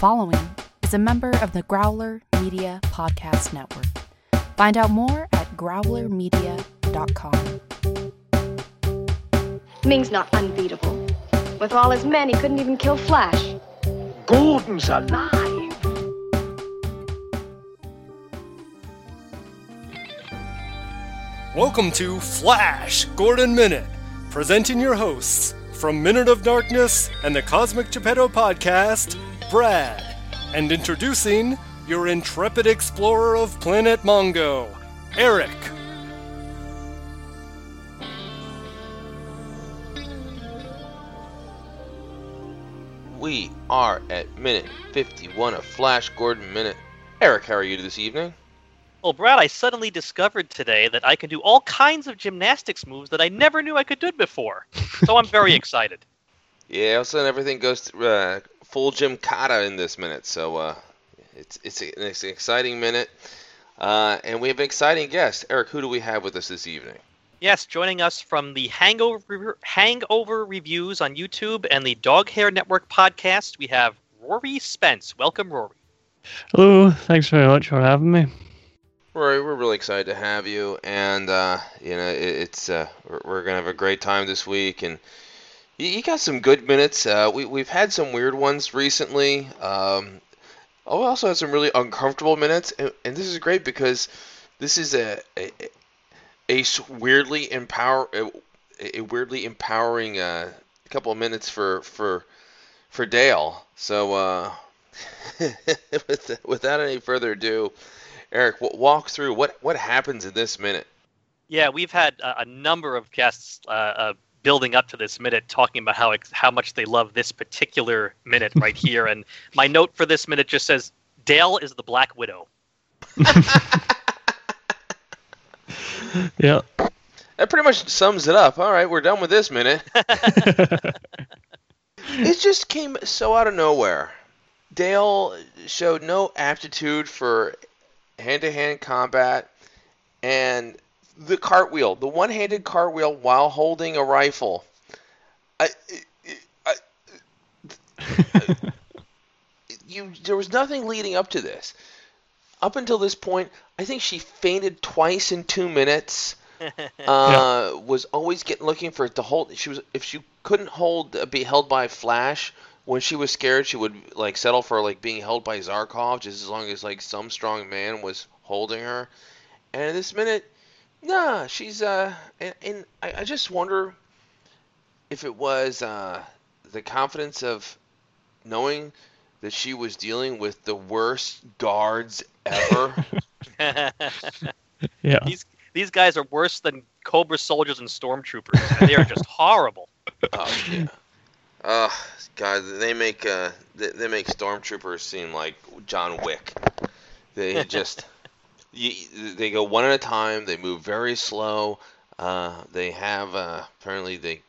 following is a member of the Growler Media Podcast Network. Find out more at growlermedia.com. Ming's not unbeatable. With all his men, he couldn't even kill Flash. Gordon's alive. Welcome to Flash Gordon Minute, presenting your hosts from Minute of Darkness and the Cosmic Geppetto podcast, Brad, and introducing your intrepid explorer of Planet Mongo, Eric. We are at minute 51 of Flash Gordon Minute. Eric, how are you this evening? Well, Brad, I suddenly discovered today that I can do all kinds of gymnastics moves that I never knew I could do before. So I'm very excited. Yeah, all of a sudden everything goes to, uh, full Gymkata in this minute, so uh, it's, it's, a, it's an exciting minute. Uh, and we have an exciting guest. Eric, who do we have with us this evening? Yes, joining us from the Hangover Hangover reviews on YouTube and the Dog Hair Network podcast, we have Rory Spence. Welcome, Rory. Hello, thanks very much for having me. Rory, we're really excited to have you, and uh, you know it, it's uh, we're, we're, gonna have a great time this week, and you, got some good minutes. Uh, we we've had some weird ones recently. Um, oh, we also had some really uncomfortable minutes, and, and this is great because this is a, a a weirdly empower a, a weirdly empowering uh, couple of minutes for for for Dale. So uh, without any further ado, Eric, walk through what what happens in this minute. Yeah, we've had a, a number of guests uh, uh, building up to this minute, talking about how how much they love this particular minute right here. and my note for this minute just says, "Dale is the Black Widow." yeah. That pretty much sums it up. All right, we're done with this minute. it just came so out of nowhere. Dale showed no aptitude for hand-to-hand combat, and the cartwheel, the one-handed cartwheel while holding a rifle. I, I, I, you, there was nothing leading up to this up until this point, I think she fainted twice in two minutes. Uh, yeah. Was always getting looking for it to hold. She was if she couldn't hold uh, be held by Flash when she was scared, she would like settle for like being held by Zarkov just as long as like some strong man was holding her. And this minute, nah, she's uh, and, and I, I just wonder if it was uh the confidence of knowing that she was dealing with the worst guards ever. yeah. These these guys are worse than Cobra soldiers and stormtroopers. they are just horrible. Oh yeah. Uh, God, they make uh, they, they make stormtroopers seem like John Wick. They just you, they go one at a time. They move very slow. Uh, they have uh, apparently they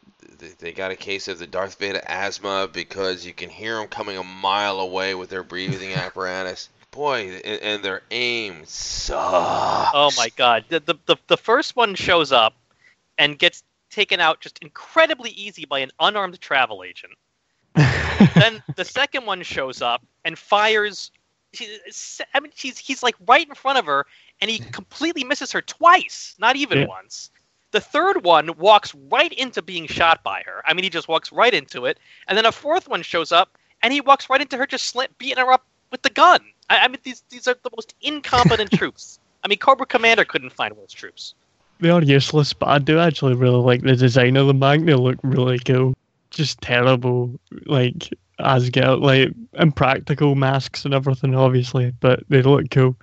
they got a case of the Darth Vader asthma because you can hear them coming a mile away with their breathing apparatus. Boy, and, and, their aim sucks. Oh my god. The, the, the, the first one shows up and gets taken out just incredibly easy by an unarmed travel agent. then the second one shows up and fires. I mean, she's he's like right in front of her, and he completely misses her twice, not even yeah. once. The third one walks right into being shot by her. I mean, he just walks right into it. And then a fourth one shows up, and he walks right into her, just slant, beating her up with the gun. I, I mean, these these are the most incompetent troops. I mean, Cobra Commander couldn't find worse troops. They are useless, but I do actually really like the design of the bank. They look really cool. Just terrible, like Asgard, like impractical masks and everything, obviously, but they look cool.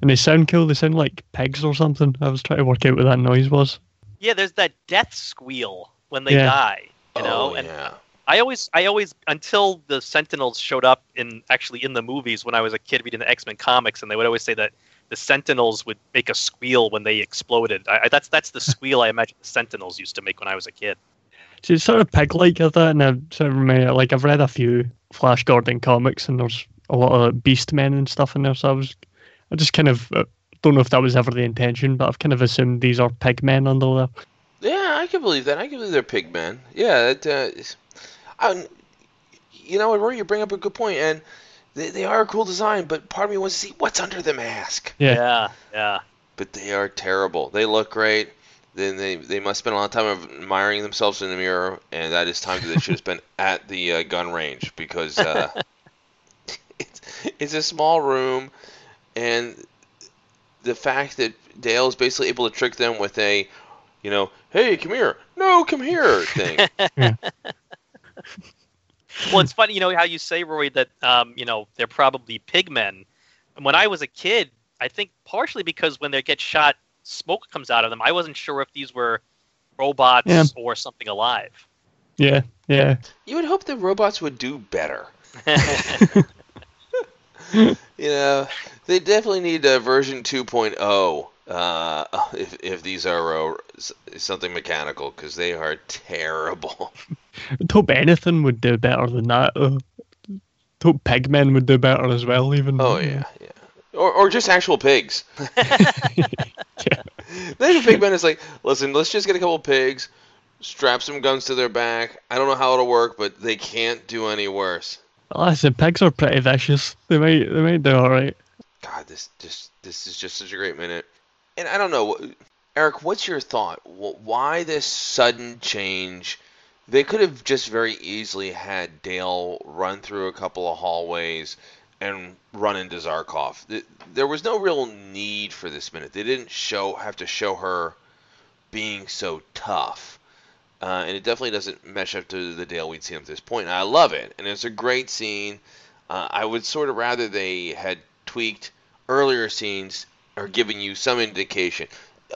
And they sound cool. They sound like pigs or something. I was trying to work out what that noise was. Yeah, there's that death squeal when they yeah. die. You know, oh, and yeah. I always, I always, until the Sentinels showed up in actually in the movies when I was a kid reading the X Men comics, and they would always say that the Sentinels would make a squeal when they exploded. I, that's that's the squeal I imagine the Sentinels used to make when I was a kid. So it's sort of pig-like of that, and I sort of remember, like I've read a few Flash Gordon comics, and there's a lot of Beast Men and stuff in there. So I was, I just kind of uh, don't know if that was ever the intention, but I've kind of assumed these are pig men under there. Yeah, I can believe that. I can believe they're pig men. Yeah, it, uh, I, you know, what Rory, you bring up a good point, and they, they are a cool design, but part of me wants to see what's under the mask. Yeah. Yeah, yeah. But they are terrible. They look great. Then they they must spend a lot of time admiring themselves in the mirror, and that is time that they should have spent at the uh, gun range because uh, it's it's a small room, and the fact that Dale is basically able to trick them with a, you know, hey, come here, no, come here thing. Well, it's funny, you know, how you say, Roy, that um, you know they're probably pigmen. When I was a kid, I think partially because when they get shot, smoke comes out of them. I wasn't sure if these were robots Yeah. or something alive. Yeah, yeah. you would hope the robots would do better. You know, they definitely need a version 2.0 uh, if, if these are uh, something mechanical because they are terrible. I'd hope anything would do better than that. Though. I'd hope pigmen would do better as well, even. Oh yeah, yeah. Or, or just actual pigs. Yeah. Then the pig man is like, listen, let's just get a couple pigs, strap some guns to their back. I don't know how it'll work, but they can't do any worse. Listen, pigs are pretty vicious. They might, they might do all right. God, this just this is just such a great minute. And I don't know, Eric, what's your thought? Why this sudden change? They could have just very easily had Dale run through a couple of hallways and run into Zarkov. There was no real need for this minute. They didn't show have to show her being so tough. Uh, and it definitely doesn't mesh up to the Dale we'd seen up to this point. And I love it, and it's a great scene. Uh, I would sort of rather they had tweaked earlier scenes or given you some indication.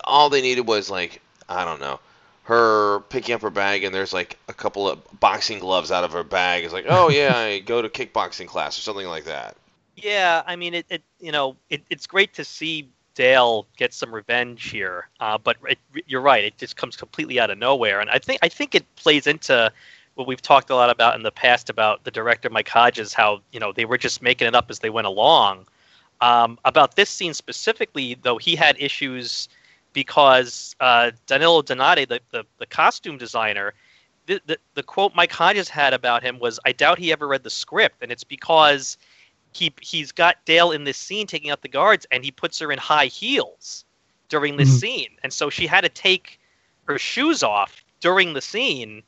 All they needed was like I don't know, her picking up her bag and there's like a couple of boxing gloves out of her bag. It's like, oh yeah, I go to kickboxing class or something like that. Yeah, I mean, it, it you know, it, it's great to see Dale get some revenge here, uh, but it, you're right, it just comes completely out of nowhere, and I think I think it plays into what we've talked a lot about in the past about the director Mike Hodges, how you know they were just making it up as they went along. Um, about this scene specifically, though, he had issues because uh, Danilo Donati, the, the, the costume designer, the, the, the quote Mike Hodges had about him was, "I doubt he ever read the script," and it's because he he's got Dale in this scene taking out the guards, and he puts her in high heels during this Mhm. scene, and so she had to take her shoes off during the scene.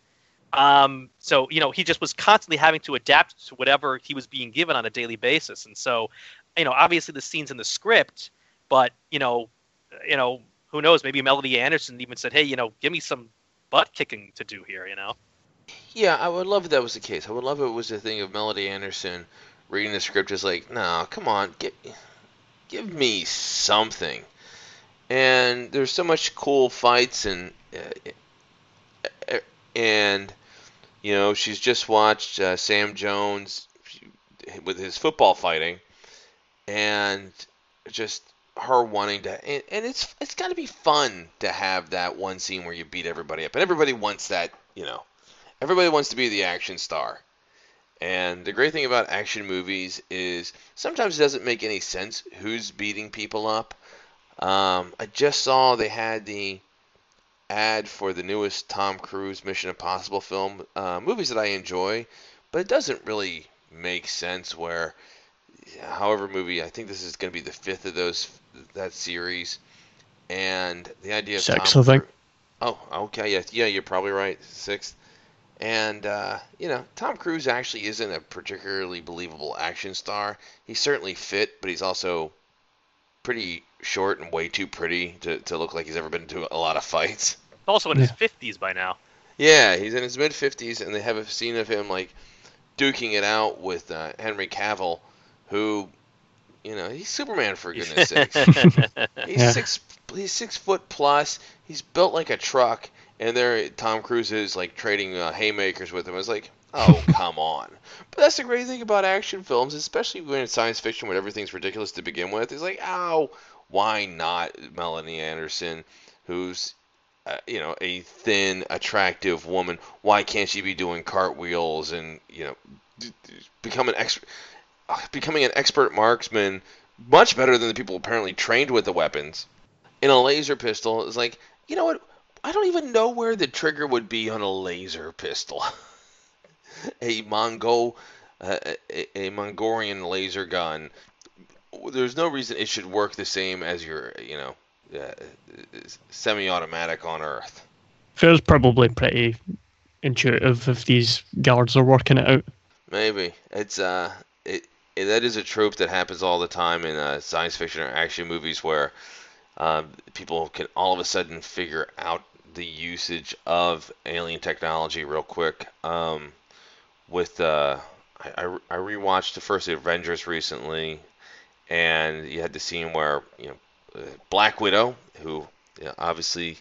Um, so you know he just was constantly having to adapt to whatever he was being given on a daily basis, and so you know obviously the scenes in the script, but you know, you know who knows? Maybe Melody Anderson even said, "Hey, you know, give me some butt kicking to do here," you know. Yeah, I would love if that was the case. I would love if it was a thing of Melody Anderson reading the script is like, no, come on, give, give me something. And there's so much cool fights and uh, and you know she's just watched uh, Sam Jones with his football fighting, and just her wanting to and, and it's it's got to be fun to have that one scene where you beat everybody up and everybody wants that you know. Everybody wants to be the action star. And the great thing about action movies is sometimes it doesn't make any sense who's beating people up. Um, i just saw they had the ad for the newest tom cruise mission impossible film uh, movies that i enjoy but it doesn't really make sense where however movie i think this is going to be the fifth of those that series. And the idea of Six, Tom I think. Cru- oh okay yeah yeah you're probably right. Sixth. And uh, you know Tom Cruise actually isn't a particularly believable action star. He's certainly fit but he's also pretty short and way too pretty to, to look like he's ever been to a lot of fights. Also in his fifties by now. yeah, he's in his mid fifties, and they have a scene of him like duking it out with uh, Henry Cavill, who, you know, he's Superman for goodness sakes. He's Yeah. six. He's six foot plus. He's built like a truck, and there Tom Cruise is like trading uh, haymakers with him. It's like, oh come on. But that's the great thing about action films, especially when it's science fiction, when everything's ridiculous to begin with. It's like, oh, why not Melanie Anderson, who's uh, you know, a thin, attractive woman. Why can't she be doing cartwheels and you know, d- d- become an expert, becoming an expert marksman, much better than the people apparently trained with the weapons. In a laser pistol, it's like, you know what? I don't even know where the trigger would be on a laser pistol. a Mongo a, a, a Mongolian laser gun. There's no reason it should work the same as your, you know, uh, semi-automatic on Earth. Feels probably pretty intuitive if these guards are working it out. Maybe it's uh, it that is a trope that happens all the time in uh, science fiction or action movies where uh, people can all of a sudden figure out the usage of alien technology real quick. Um, with uh, I, I, rewatched the first Avengers recently, and you had the scene where you know uh, Black Widow, who you know, obviously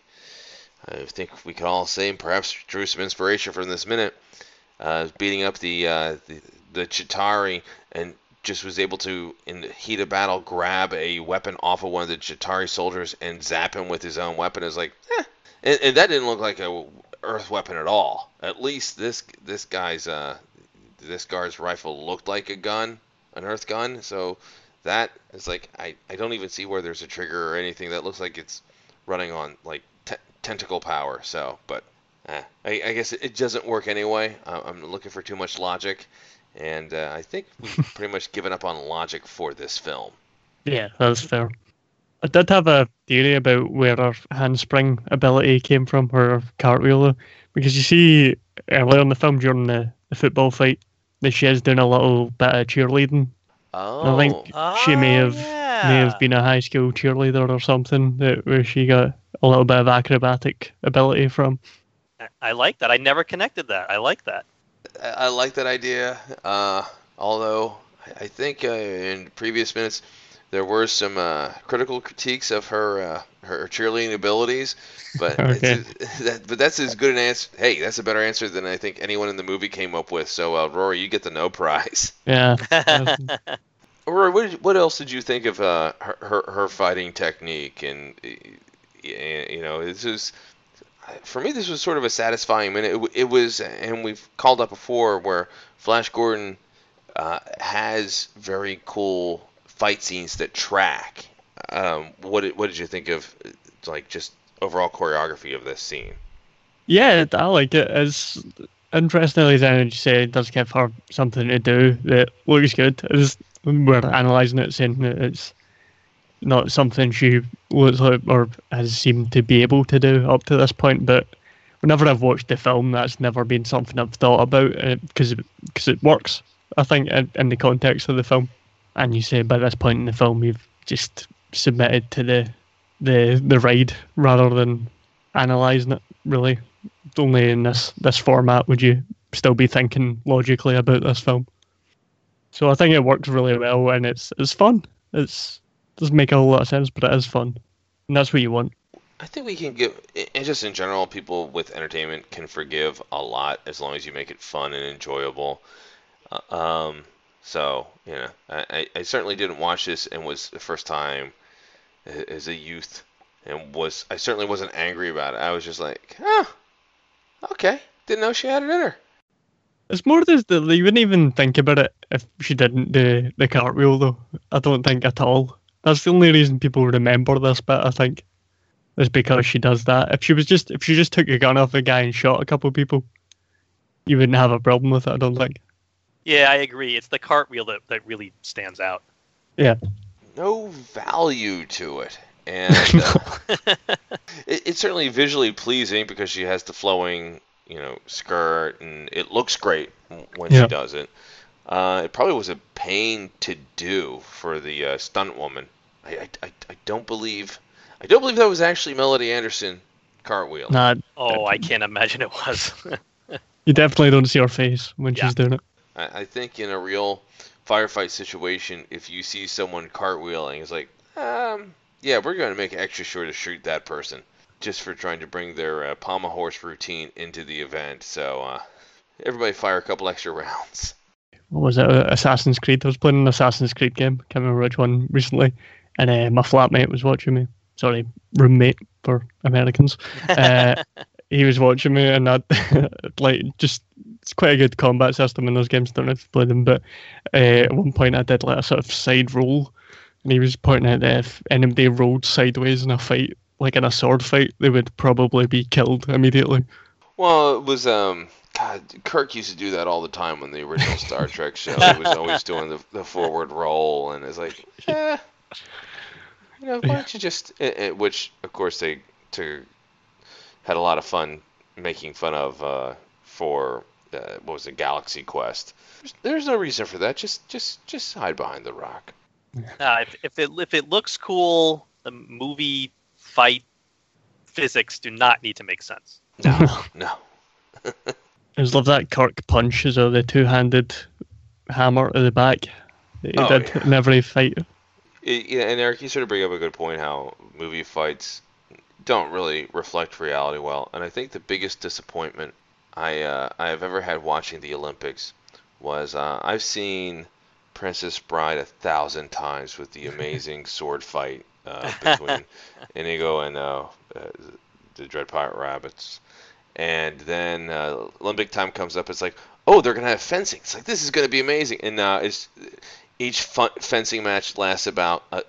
I think we could all say perhaps drew some inspiration from this minute, uh, beating up the, uh, the the Chitauri and just was able to, in the heat of battle, grab a weapon off of one of the Chitauri soldiers and zap him with his own weapon. Is like, eh. and, and, that didn't look like a Earth weapon at all. At least this this guy's uh, this guard's rifle looked like a gun, an Earth gun. So that is like, I I don't even see where there's a trigger or anything. That looks like it's running on like te- tentacle power. So, but eh, I, I guess it, doesn't work anyway. I'm looking for too much logic and uh, I think we've pretty much given up on logic for this film. Yeah, that's fair. I did have a theory about where her handspring ability came from, her cartwheel, because you see earlier in the film during the, the football fight that she is doing a little bit of cheerleading. Oh, I think oh, she may have yeah. may have been a high school cheerleader or something that where she got a little bit of acrobatic ability from. I- I like that. I never connected that. I like that. I, like that idea. Uh, although I think uh, in previous minutes there were some uh, critical critiques of her uh, her cheerleading abilities, but Okay. it's, that, but that's as good an answer. Hey, that's a better answer than I think anyone in the movie came up with. So uh, Rory, you get the no prize. Yeah. Rory, what, did, what else did you think of uh, her, her her fighting technique? And you know, this is for me. This was sort of a satisfying minute. It, it was, and we've called up before where Flash Gordon uh, has very cool fight scenes that track. Um, what did, what did you think of like just overall choreography of this scene? Yeah, I like it. It's interestingly, as you say, it does give her something to do that looks good. It's, we're analysing it, saying that it's not something she looks like uh, or has seemed to be able to do up to this point. But whenever I've watched the film, that's never been something I've thought about uh, because because it works. I think in, in the context of the film, and you say by this point in the film, you've just submitted to the the the ride rather than analysing it. Really, only in this this format would you still be thinking logically about this film. So I think it works really well, and it's it's fun. It's doesn't make a whole lot of sense, but it is fun, and that's what you want. I think we can give, and just in general, people with entertainment can forgive a lot as long as you make it fun and enjoyable. Uh, um, so you know, I, I- certainly didn't watch this and was the first time as a youth, and was I certainly wasn't angry about it. I was just like, oh, okay, didn't know she had it in her. It's more just that you wouldn't even think about it if she didn't do the cartwheel, though. I don't think at all. That's the only reason people remember this bit. I think is because she does that. If she was just if she just took a gun off a guy and shot a couple of people, you wouldn't have a problem with it. I don't think. Yeah, I agree. It's the cartwheel that, that really stands out. Yeah. no value to it. And uh, it, it's certainly visually pleasing because she has the flowing, you know, skirt and it looks great when Yeah. she does it. Uh, it probably was a pain to do for the uh, stunt woman. I, I, I, I don't believe I don't believe that was actually Melody Anderson cartwheel. Nah, Oh, I can't imagine it was. you definitely don't see her face when Yeah. she's doing it. I, I think in a real firefight situation, if you see someone cartwheeling, it's like, um, yeah, we're going to make extra sure to shoot that person just for trying to bring their uh, pommel horse routine into the event. So uh, everybody fire a couple extra rounds. What was it? uh, Assassin's Creed. I was playing an Assassin's Creed game. Can't remember which one recently, and uh, my flatmate was watching me. Sorry, roommate for Americans. Uh, he was watching me, and that like just it's quite a good combat system in those games. Don't know if you played them, but uh, at one point I did like a sort of side roll, and he was pointing out that if anybody rolled sideways in a fight, like in a sword fight, they would probably be killed immediately. Well, it was um, God, Kirk used to do that all the time on the original Star Trek show. He was always doing the, the forward roll, and it's like, eh, you know, why don't you just? eh, eh, which, of course, they to had a lot of fun making fun of uh, for uh, what was it, Galaxy Quest. There's, there's no reason for that. Just, just, just hide behind the rock. Nah, if, if it if it looks cool, the movie fight physics do not need to make sense. No, no. I just love that Kirk punch as well, the two handed hammer to the back that he Oh, did yeah. in every fight. It, yeah, and Eric, you sort of bring up a good point how movie fights don't really reflect reality well. And I think the biggest disappointment I uh, I have ever had watching the Olympics was uh, I've seen Princess Bride a thousand times with the amazing sword fight uh, between Inigo and uh, uh, the Dread Pirate Roberts. And then uh, Olympic time comes up. It's like, oh, they're gonna have fencing. It's like this is gonna be amazing. And uh, it's each fun, fencing match lasts about a,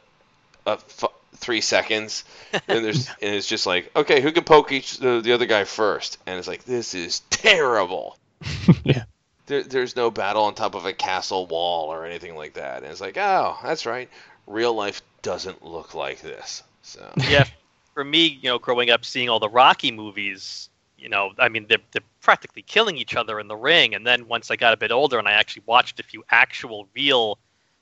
a f- three seconds, and there's and it's just like, okay, who can poke each the, the other guy first? And it's like, this is terrible. Yeah. There, there's no battle on top of a castle wall or anything like that. And it's like, oh, that's right. Real life doesn't look like this. So yeah, for me, you know, growing up seeing all the Rocky movies, you know, I mean, they're, they're practically killing each other in the ring. And then once I got a bit older and I actually watched a few actual real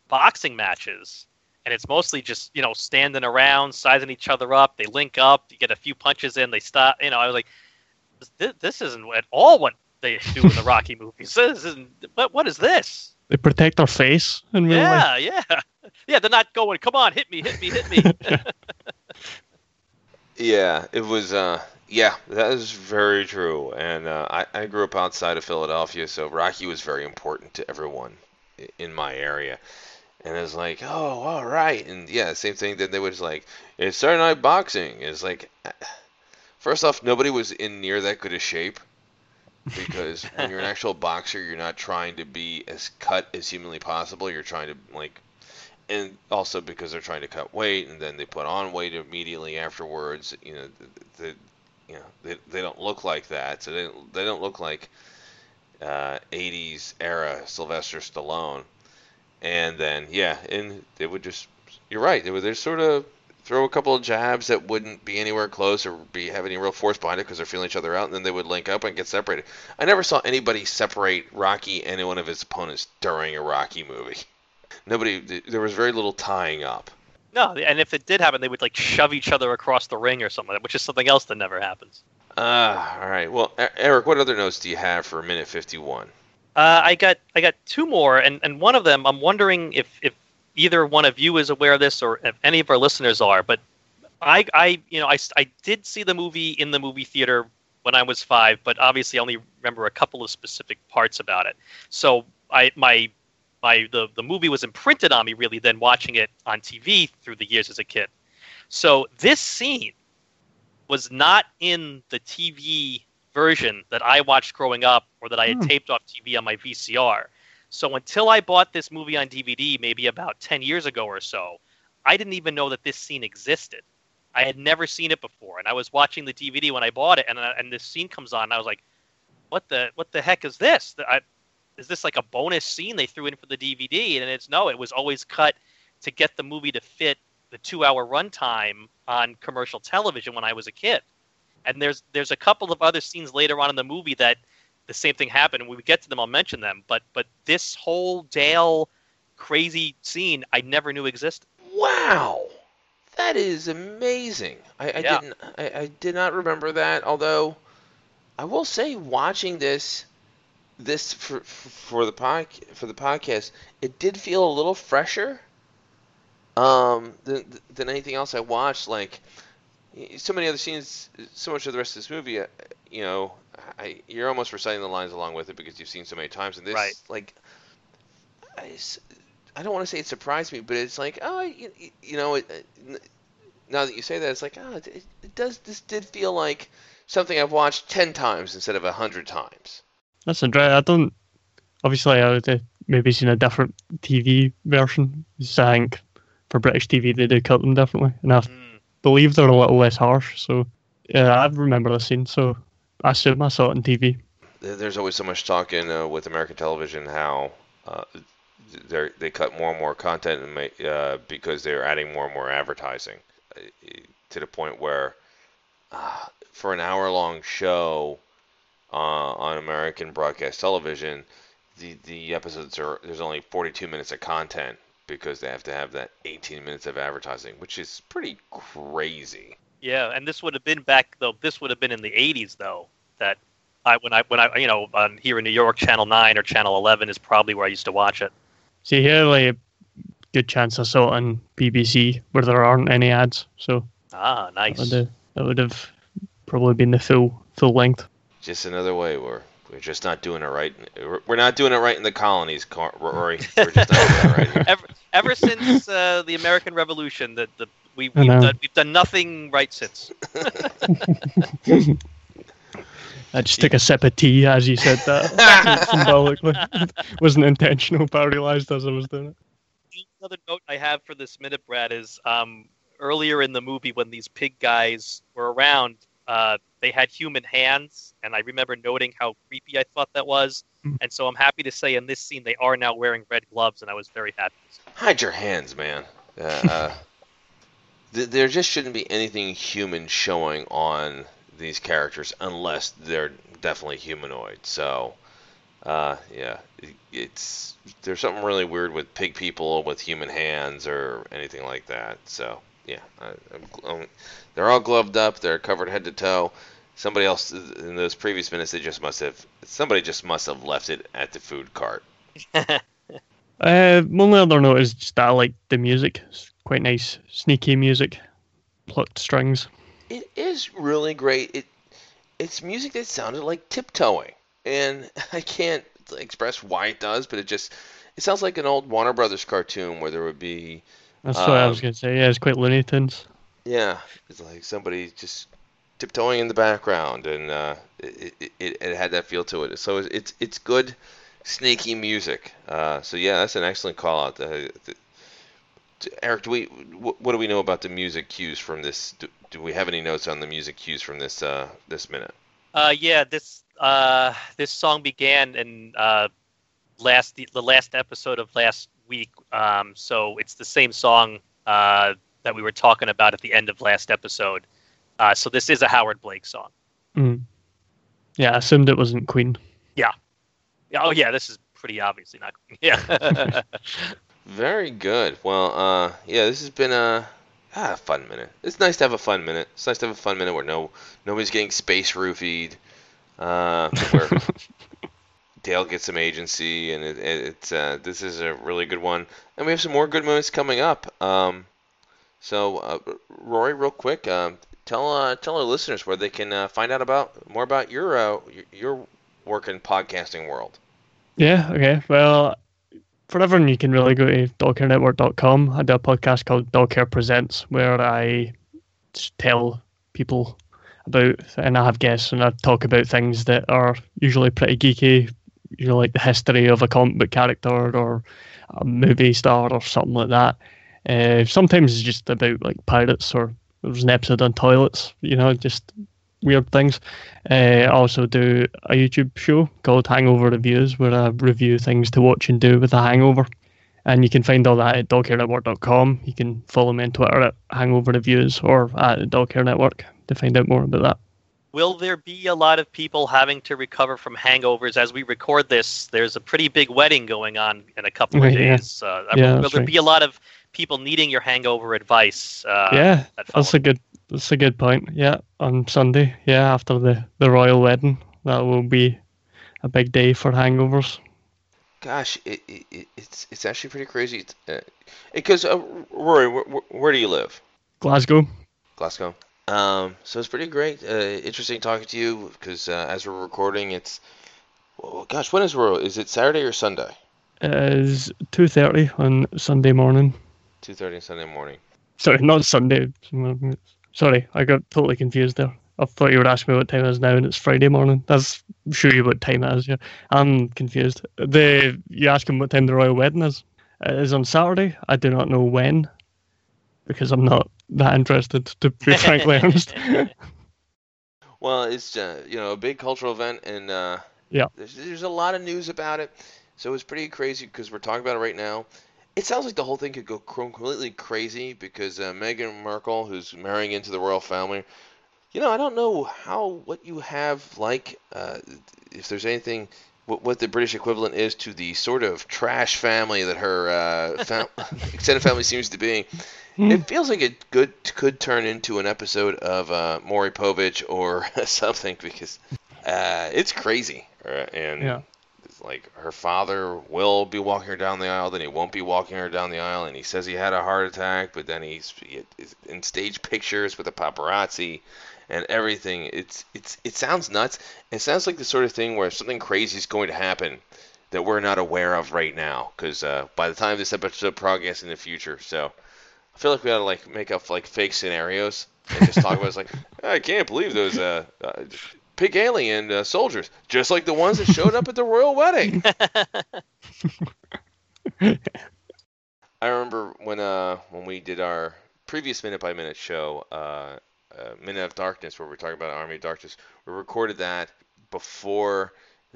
boxing matches, and it's mostly just, you know, standing around, sizing each other up. They link up, you get a few punches in, they stop. You know, I was like, this, this isn't at all what they do in the Rocky movies. This isn't, what, what is this? They protect their face in real life. Yeah, yeah. Yeah, they're not going, come on, hit me, hit me, hit me. Yeah, it was. Uh, yeah, that is very true. And uh, I, I grew up outside of Philadelphia, so Rocky was very important to everyone in my area. And it was like, oh, all right. And yeah, same thing. Then they was like, it's Saturday Night Boxing. It's like, first off, nobody was in near that good a shape. Because when you're an actual boxer, you're not trying to be as cut as humanly possible. You're trying to like and also because they're trying to cut weight and then they put on weight immediately afterwards you know the, the you know they, they don't look like that. So they don't, they don't look like uh, 80s era Sylvester Stallone. And then yeah and they would just you're right. They would just sort of throw a couple of jabs that wouldn't be anywhere close or be have any real force behind it because they're feeling each other out and then they would link up and get separated. I never saw anybody separate Rocky and one of his opponents during a Rocky movie. Nobody there was very little tying up No, and if it did happen, they would like shove each other across the ring or something, which is something else that never happens. ah all right well eric what other notes do you have for minute 51 Uh, I got I got two more, and, and one of them I'm wondering if, if either one of you is aware of this or if any of our listeners are. But I I you know I I did see the movie in the movie theater when I was five, but obviously I only remember a couple of specific parts about it. So I my my the, the movie was imprinted on me really then watching it on TV through the years as a kid. So this scene was not in the TV version that I watched growing up or that I had Hmm. taped off TV on my VCR. So until I bought this movie on DVD maybe about 10 years ago or so, I didn't even know that this scene existed. I had never seen it before and I was watching the DVD when I bought it and uh, and this scene comes on and I was like what the what the heck is this? I, is this like a bonus scene they threw in for the DVD? And it's no, it was always cut to get the movie to fit the two hour runtime on commercial television when I was a kid. And there's there's a couple of other scenes later on in the movie that the same thing happened. And when we get to them, I'll mention them. But but this whole Dale crazy scene I never knew existed. wow that is amazing i, I Yeah. didn't I, I did not remember that although i will say watching this this for for the pod, for the podcast it did feel a little fresher um than than anything else i watched. Like so many other scenes so much of the rest of this movie uh, you know I, you're almost reciting the lines along with it because you've seen so many times. And this Right. like I don't want to say it surprised me but it's like oh you, you know it, uh, now that you say that it's like oh it, it does this did feel like something I've watched 10 times instead of a 100 times That's interesting. I don't. Obviously, I would have maybe seen a different TV version. So I think for British TV, they do cut them differently. And I Mm. believe they're a little less harsh. So, yeah, I remember the scene. So, I assume I saw it on TV. there's always so much talk in uh, with American television how uh, they they cut more and more content and make, uh, because they're adding more and more advertising uh, to the point where uh, for an hour long show uh, on American broadcast television, the the episodes are there's only 42 minutes of content because they have to have that 18 minutes of advertising, which is pretty crazy. Yeah, and this would have been back though. This would have been in the '80s though. That I when I when I you know on here in New York, Channel Nine or Channel Eleven is probably where I used to watch it. See here, like good chance I saw it on BBC where there aren't any ads, so Ah, nice. that would have, that would have probably been the full full length. Just another way where we're just not doing it right. We're- We're not doing it right in the colonies, Rory. We're just not doing it right here. ever ever since uh, the American Revolution, that the we we've done, we've done nothing right since. I just took a sip of tea as you said that symbolically. Wasn't intentional, but I realised as I was doing it. Another note I have for this minute, Brad, is um, earlier in the movie when these pig guys were around, uh, they had human hands, and I remember noting how creepy I thought that was. Mm. And so I'm happy to say in this scene they are now wearing red gloves, and I was very happy. Hide your hands, man. Uh, uh, th- there just shouldn't be anything human showing on these characters unless they're definitely humanoid. So, uh, yeah, it- it's there's something really weird with pig people with human hands or anything like that. So, yeah, I, I'm, gl- um, they're all gloved up. They're covered head to toe. Somebody else in those previous minutes, they just must have somebody just must have left it at the food cart. Uh, only other note is just that I like the music. It's quite nice, sneaky music, plucked strings. It is really great. It it's music that sounded like tiptoeing, and I can't express why it does, but it just it sounds like an old Warner Brothers cartoon where there would be That's what I was Um, going to say. Yeah, it's quite Looney Tunes. yeah, it's like somebody just tiptoeing in the background, and uh, it, it, it it had that feel to it. So it's it's, it's good, sneaky music. Uh, so yeah, that's an excellent call out. Uh, th- Eric, do we what do we know about the music cues from this? Do, do we have any notes on the music cues from this uh, this minute? Uh, yeah, this uh, this song began in uh, last the, the last episode of last week. Um, so it's the same song uh, that we were talking about at the end of last episode. Uh, so this is a Howard Blake song. Mm. Yeah, I assumed it wasn't Queen. Yeah, Oh yeah, this is pretty obviously not. Yeah. Very good. Well, uh, yeah, this has been a ah, fun minute. It's nice to have a fun minute. It's nice to have a fun minute where no nobody's getting space roofied. Uh, where Dale gets some agency, and it, it, it's uh, this is a really good one. And we have some more good moments coming up. Um, so, uh, Rory, real quick, um, tell uh, tell our listeners where they can uh, find out about more about your uh, your work in podcasting world. Yeah, okay. Well, for everyone, you can really go to dogcarenetwork.com. I do a podcast called Dog Care Presents where I tell people about, and I have guests, and I talk about things that are usually pretty geeky, you know, like the history of a comic book character or a movie star or something like that. Uh, sometimes it's just about like pirates or there was an episode on toilets, you know, just weird things. Uh, I also do a YouTube show called Hangover Reviews where I review things to watch and do with a hangover. And you can find all that at dogcarenetwork.com. You can follow me on Twitter at Hangover Reviews or at the Dog Care Network to find out more about that. Will there be a lot of people having to recover from hangovers as we record this? There's a pretty big wedding going on in a couple of Right, yeah. days. Uh, Yeah, will that's there right. be a lot of people needing your hangover advice? Uh, yeah, that that's a good that's a good point. Yeah, on Sunday, yeah, after the, the royal wedding, that will be a big day for hangovers. Gosh, it, it, it- it's it's actually pretty crazy. Because uh, Rory, where, where, where do you live? Glasgow. Glasgow. Um, so it's pretty great. Uh, interesting talking to you because uh, as we're recording, it's oh, gosh, when is Royal? Is it Saturday or Sunday? It is two thirty on Sunday morning. Two thirty Sunday morning. Sorry, not Sunday. Sorry, I got totally confused there. I thought you were asking me what time it is now, and it's Friday morning. That's sure you what time it is. Yeah, I'm confused. The you asking what time the royal wedding is? It is on Saturday. I do not know when, because I'm not that interested. To be frankly honest. Well, it's uh, you know a big cultural event and uh, Yeah. There's, there's a lot of news about it, so it's pretty crazy because we're talking about it right now. It sounds like the whole thing could go completely crazy because uh, Meghan Markle, who's marrying into the royal family, you know, I don't know how what you have like uh, if there's anything what, what the British equivalent is to the sort of trash family that her uh, fam- extended family seems to be. It feels like it could could turn into an episode of uh, Maury Povich or something because uh, it's crazy, uh, and Yeah. it's like her father will be walking her down the aisle, then he won't be walking her down the aisle, and he says he had a heart attack, but then he's he in stage pictures with the paparazzi and everything. It's it's it sounds nuts. It sounds like the sort of thing where something crazy is going to happen that we're not aware of right now, because uh, by the time this episode progresses in the future, so I feel like we gotta like make up like fake scenarios and just talk about. It's like I can't believe those uh, uh pig alien uh, soldiers, just like the ones that showed up at the royal wedding. I remember when uh when we did our previous minute by minute show, uh, uh, Minute of Darkness, where we're talking about Army of Darkness, we recorded that before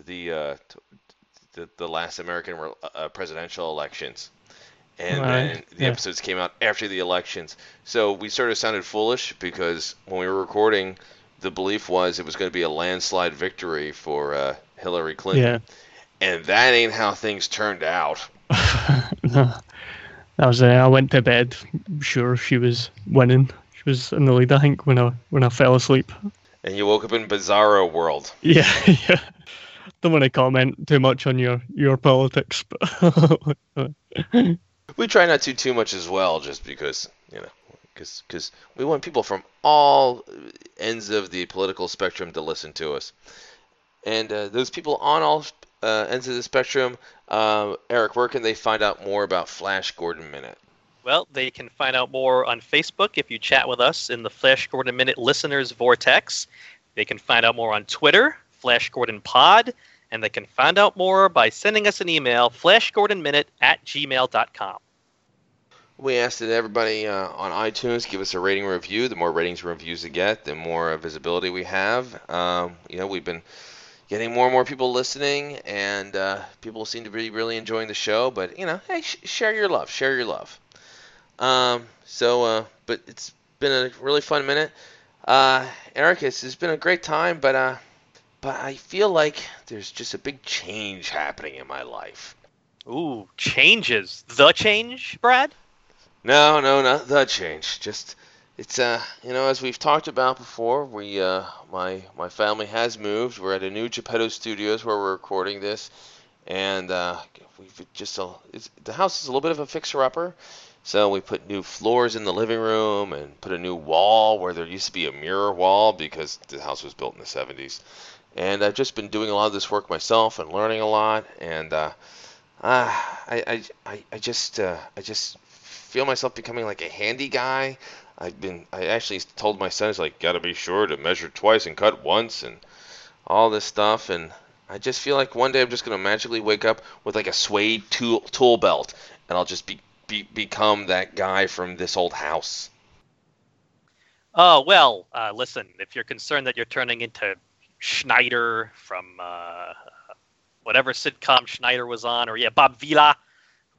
the uh, t- the, the last American re- uh, presidential elections. And Right, then the yeah. episodes came out after the elections. So we sort of sounded foolish because when we were recording, the belief was it was going to be a landslide victory for uh, Hillary Clinton. Yeah. And that ain't how things turned out. no. That was uh, I went to bed sure she was winning. She was in the lead, I think, when I when I fell asleep. And you woke up in Bizarro World. Yeah, yeah. Don't want to comment too much on your your politics, but We try not to too much as well, just because you know, because we want people from all ends of the political spectrum to listen to us. And uh, those people on all uh, ends of the spectrum, uh, Eric, where can they find out more about Flash Gordon Minute? Well, they can find out more on Facebook if you chat with us in the Flash Gordon Minute Listeners Vortex. They can find out more on Twitter, Flash Gordon Pod, and they can find out more by sending us an email, flashgordonminute at gmail.com. We asked that everybody uh, on iTunes give us a rating review. The more ratings and reviews we get, the more visibility we have. Um, you know, we've been getting more and more people listening, and uh, people seem to be really enjoying the show. But you know, hey, sh- share your love, share your love. Um, so, uh, but it's been a really fun minute. Uh, Eric, it's, it's been a great time, but uh, but I feel like there's just a big change happening in my life. Ooh, changes. The change, Brad? No, no, not the change. Just it's uh, you know, as we've talked about before, we uh, my my family has moved. We're at a new Geppetto Studios where we're recording this, and uh, we've just uh, it's, the house is a little bit of a fixer-upper. So we put new floors in the living room and put a new wall where there used to be a mirror wall because the house was built in the 70s. And I've just been doing a lot of this work myself and learning a lot. And uh, uh, I, I, I, I just uh, I just feel myself becoming like a handy guy. I've been I actually told my son, "It's like gotta be sure to measure twice and cut once and all this stuff." And I just feel like one day I'm just gonna magically wake up with like a suede tool tool belt, and I'll just be, be become that guy from this old house. Oh, well, uh, listen, if you're concerned that you're turning into Schneider from uh, whatever sitcom Schneider was on, or yeah, Bob Vila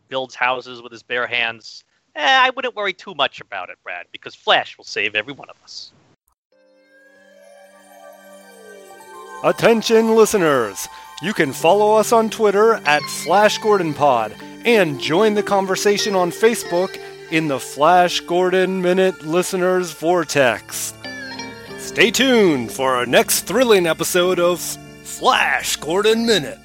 builds houses with his bare hands, eh, I wouldn't worry too much about it, Brad, because Flash will save every one of us. Attention listeners! You can follow us on Twitter at Flash Gordon Pod and join the conversation on Facebook in the Flash Gordon Minute Listeners Vortex. Stay tuned for our next thrilling episode of Flash Gordon Minute.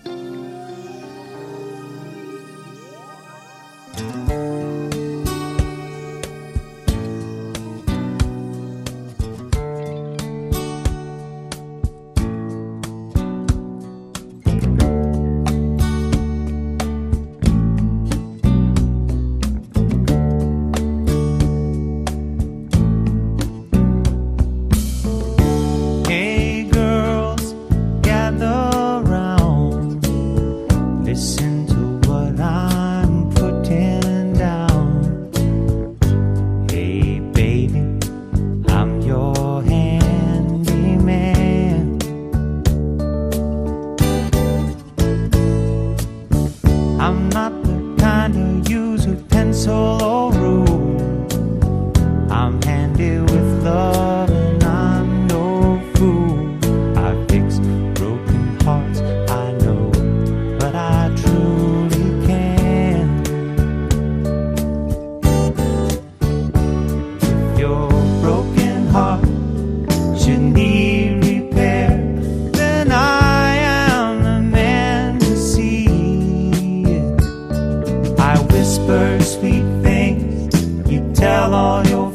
sweet things you tell all your